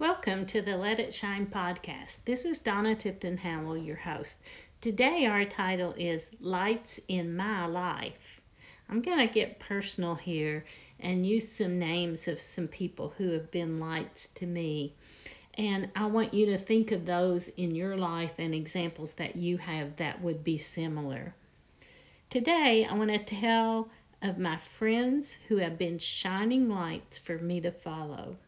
Welcome to the Let It Shine podcast. This is Donna Tipton Howell, your host. Today, our title is Lights in My Life. I'm going to get personal here and use some names of some people who have been lights to me. And I want you to think of those in your life and examples that you have that would be similar. Today, I want to tell of my friends who have been shining lights for me to follow.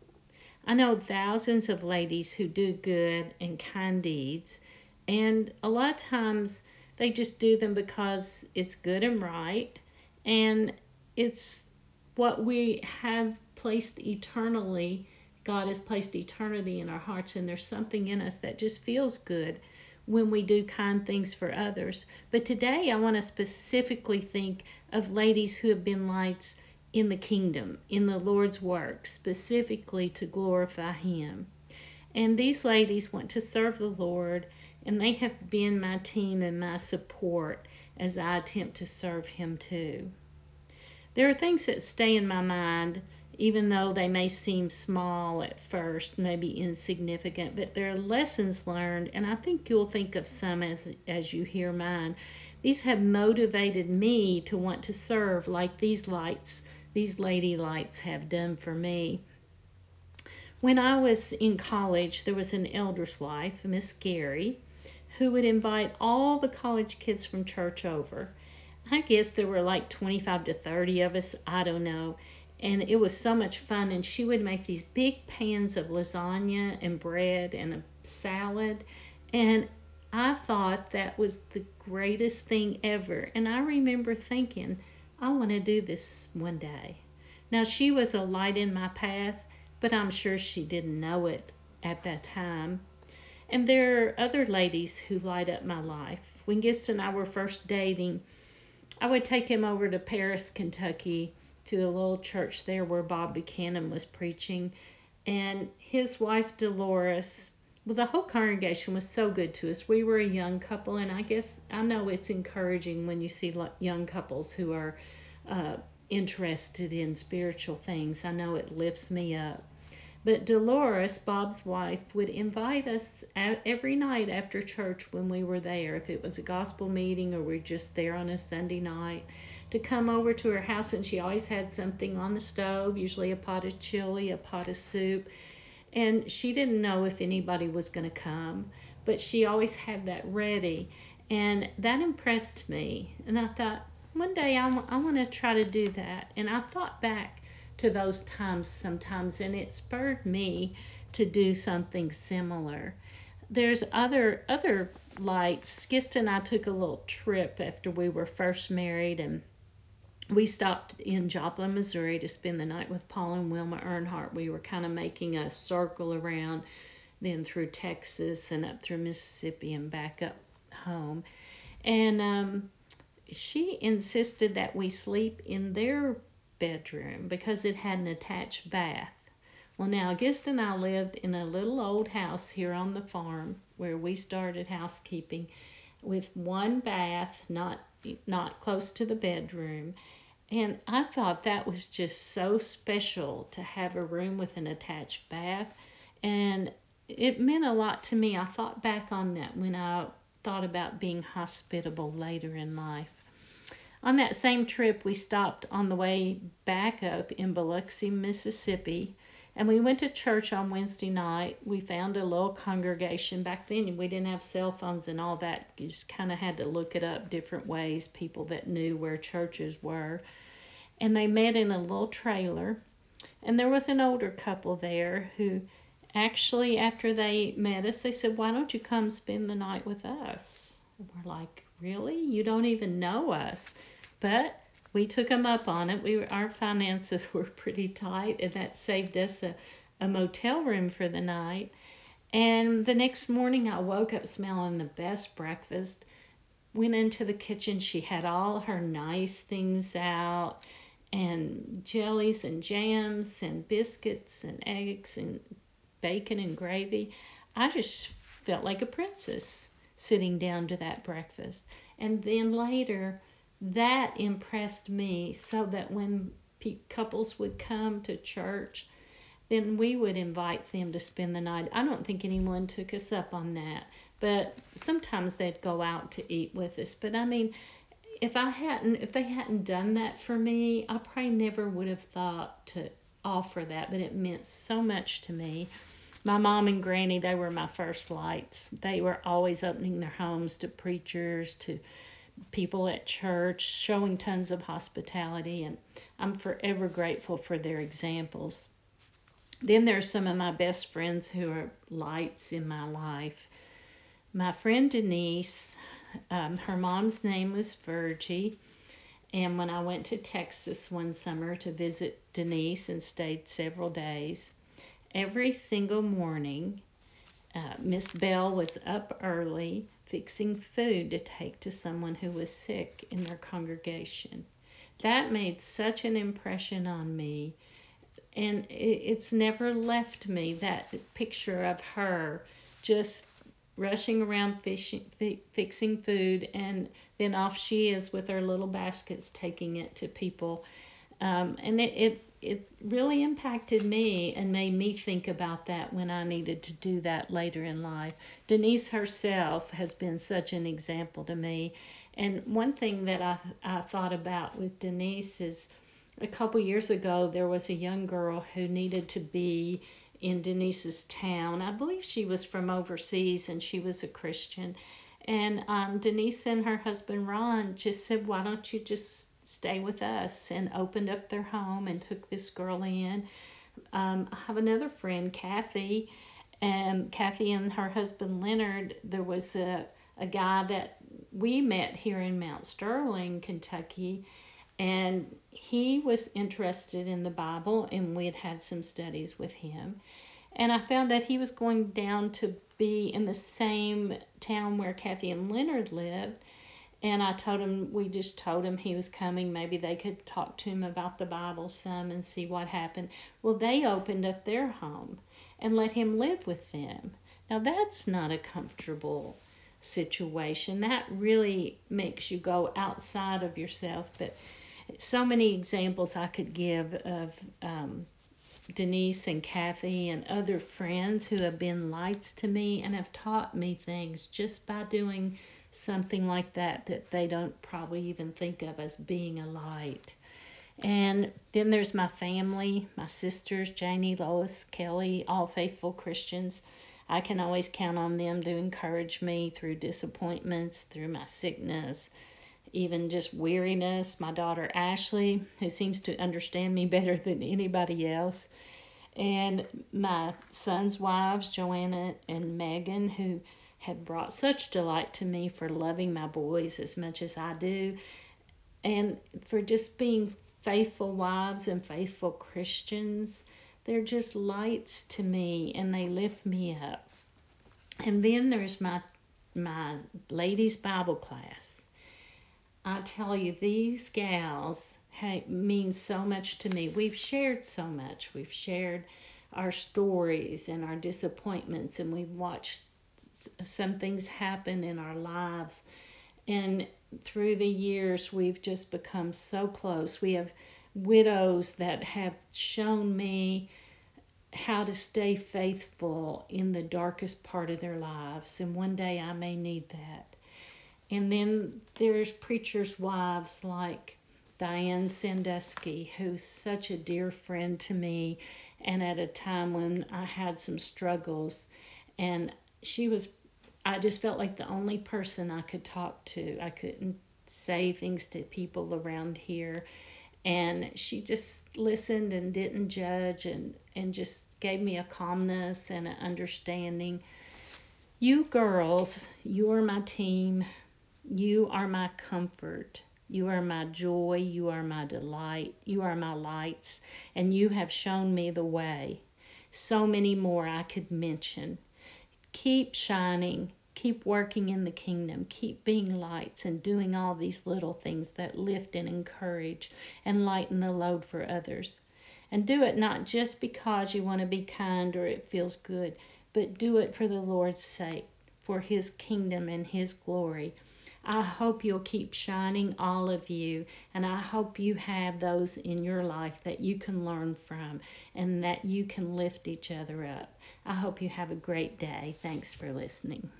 I know thousands of ladies who do good and kind deeds, and a lot of times they just do them because it's good and right, and it's what we have placed eternally. God has placed eternity in our hearts, and there's something in us that just feels good when we do kind things for others. But today I want to specifically think of ladies who have been lights in the kingdom, in the Lord's work, specifically to glorify Him. And these ladies want to serve the Lord, and they have been my team and my support as I attempt to serve Him too. There are things that stay in my mind, even though they may seem small at first, maybe insignificant, but there are lessons learned, and I think you'll think of some as, as you hear mine. These have motivated me to want to serve like these lights these lady lights have done for me. When I was in college, there was an elder's wife, Miss Gary, who would invite all the college kids from church over. I guess there were like 25 to 30 of us, I don't know. And it was so much fun. And she would make these big pans of lasagna and bread and a salad. And I thought that was the greatest thing ever. And I remember thinking, I want to do this one day. Now, she was a light in my path, but I'm sure she didn't know it at that time. And there are other ladies who light up my life. When Gist and I were first dating, I would take him over to Paris, Kentucky, to a little church there where Bob Buchanan was preaching. And his wife, Dolores, well, the whole congregation was so good to us. We were a young couple, and I guess I know it's encouraging when you see young couples who are uh, interested in spiritual things. I know it lifts me up. But Dolores, Bob's wife, would invite us every night after church when we were there, if it was a gospel meeting or we are just there on a Sunday night, to come over to her house. And she always had something on the stove, usually a pot of chili, a pot of soup and she didn't know if anybody was going to come, but she always had that ready. And that impressed me. And I thought, one day I, w- I want to try to do that. And I thought back to those times sometimes, and it spurred me to do something similar. There's other other lights. Gist and I took a little trip after we were first married, and we stopped in Joplin, Missouri to spend the night with Paul and Wilma Earnhardt. We were kind of making a circle around, then through Texas and up through Mississippi and back up home. And um, she insisted that we sleep in their bedroom because it had an attached bath. Well, now Gist and I lived in a little old house here on the farm where we started housekeeping with one bath, not not close to the bedroom, and I thought that was just so special to have a room with an attached bath. And it meant a lot to me. I thought back on that when I thought about being hospitable later in life. On that same trip, we stopped on the way back up in Biloxi, Mississippi, and we went to church on Wednesday night. We found a little congregation. Back then, we didn't have cell phones and all that. You just kind of had to look it up different ways, people that knew where churches were and they met in a little trailer. And there was an older couple there who actually, after they met us, they said, Why don't you come spend the night with us? And we're like, Really? You don't even know us. But we took them up on it. We were, our finances were pretty tight, and that saved us a, a motel room for the night. And the next morning, I woke up smelling the best breakfast. Went into the kitchen. She had all her nice things out and jellies and jams and biscuits and eggs and bacon and gravy. I just felt like a princess sitting down to that breakfast. And then later, that impressed me so that when couples would come to church, then we would invite them to spend the night. I don't think anyone took us up on that, but sometimes they'd go out to eat with us. But I mean, if I hadn't, if they hadn't done that for me, I probably never would have thought to offer that. But it meant so much to me. My mom and granny, they were my first lights. They were always opening their homes to preachers, to people at church, showing tons of hospitality, and I'm forever grateful for their examples. Then there are some of my best friends who are lights in my life. My friend Denise, um, her mom's name was Virgie. And when I went to Texas one summer to visit Denise and stayed several days, every single morning, uh, Miss Bell was up early fixing food to take to someone who was sick in their congregation. That made such an impression on me, and it's never left me that picture of her just rushing around fishing, fixing food, and then off she is with her little baskets taking it to people. Um, and it, it it really impacted me and made me think about that when I needed to do that later in life. Denise herself has been such an example to me. And one thing that I, I thought about with Denise is a couple years ago, there was a young girl who needed to be in Denise's town. I believe she was from overseas and she was a Christian. And um, Denise and her husband Ron just said, Why don't you just stay with us and opened up their home and took this girl in. Um, I have another friend, Kathy, and Kathy and her husband Leonard. There was a, a guy that we met here in Mount Sterling, Kentucky, and he was interested in the Bible, and we had had some studies with him. And I found that he was going down to be in the same town where Kathy and Leonard lived and I told him, we just told him he was coming. Maybe they could talk to him about the Bible some and see what happened. Well, they opened up their home and let him live with them. Now, that's not a comfortable situation. That really makes you go outside of yourself. But so many examples I could give of um, Denise and Kathy and other friends who have been lights to me and have taught me things just by doing something like that that they don't probably even think of as being a light. And then there's my family, my sisters, Janie, Lois, Kelly, all faithful Christians. I can always count on them to encourage me through disappointments, through my sickness, even just weariness. My daughter Ashley, who seems to understand me better than anybody else. And my son's wives, Joanna and Megan, who have brought such delight to me for loving my boys as much as I do, and for just being faithful wives and faithful Christians. They're just lights to me and they lift me up. And then there's my my ladies Bible class. I tell you, these gals hey, mean so much to me. We've shared so much. We've shared our stories and our disappointments, and we've watched some things happen in our lives. And through the years, we've just become so close. We have widows that have shown me how to stay faithful in the darkest part of their lives. And one day I may need that. And then there's preachers' wives like Diane Sandusky, who's such a dear friend to me, and at a time when I had some struggles. And she was I just felt like the only person I could talk to. I couldn't say things to people around here. And she just listened and didn't judge and, and just gave me a calmness and an understanding. You girls, you are my team. You are my comfort. You are my joy. You are my delight. You are my lights. And you have shown me the way. So many more I could mention keep shining, keep working in the kingdom, keep being lights and doing all these little things that lift and encourage and lighten the load for others. And do it not just because you want to be kind or it feels good, but do it for the Lord's sake, for His kingdom and His glory. I hope you'll keep shining, all of you, and I hope you have those in your life that you can learn from and that you can lift each other up. I hope you have a great day. Thanks for listening.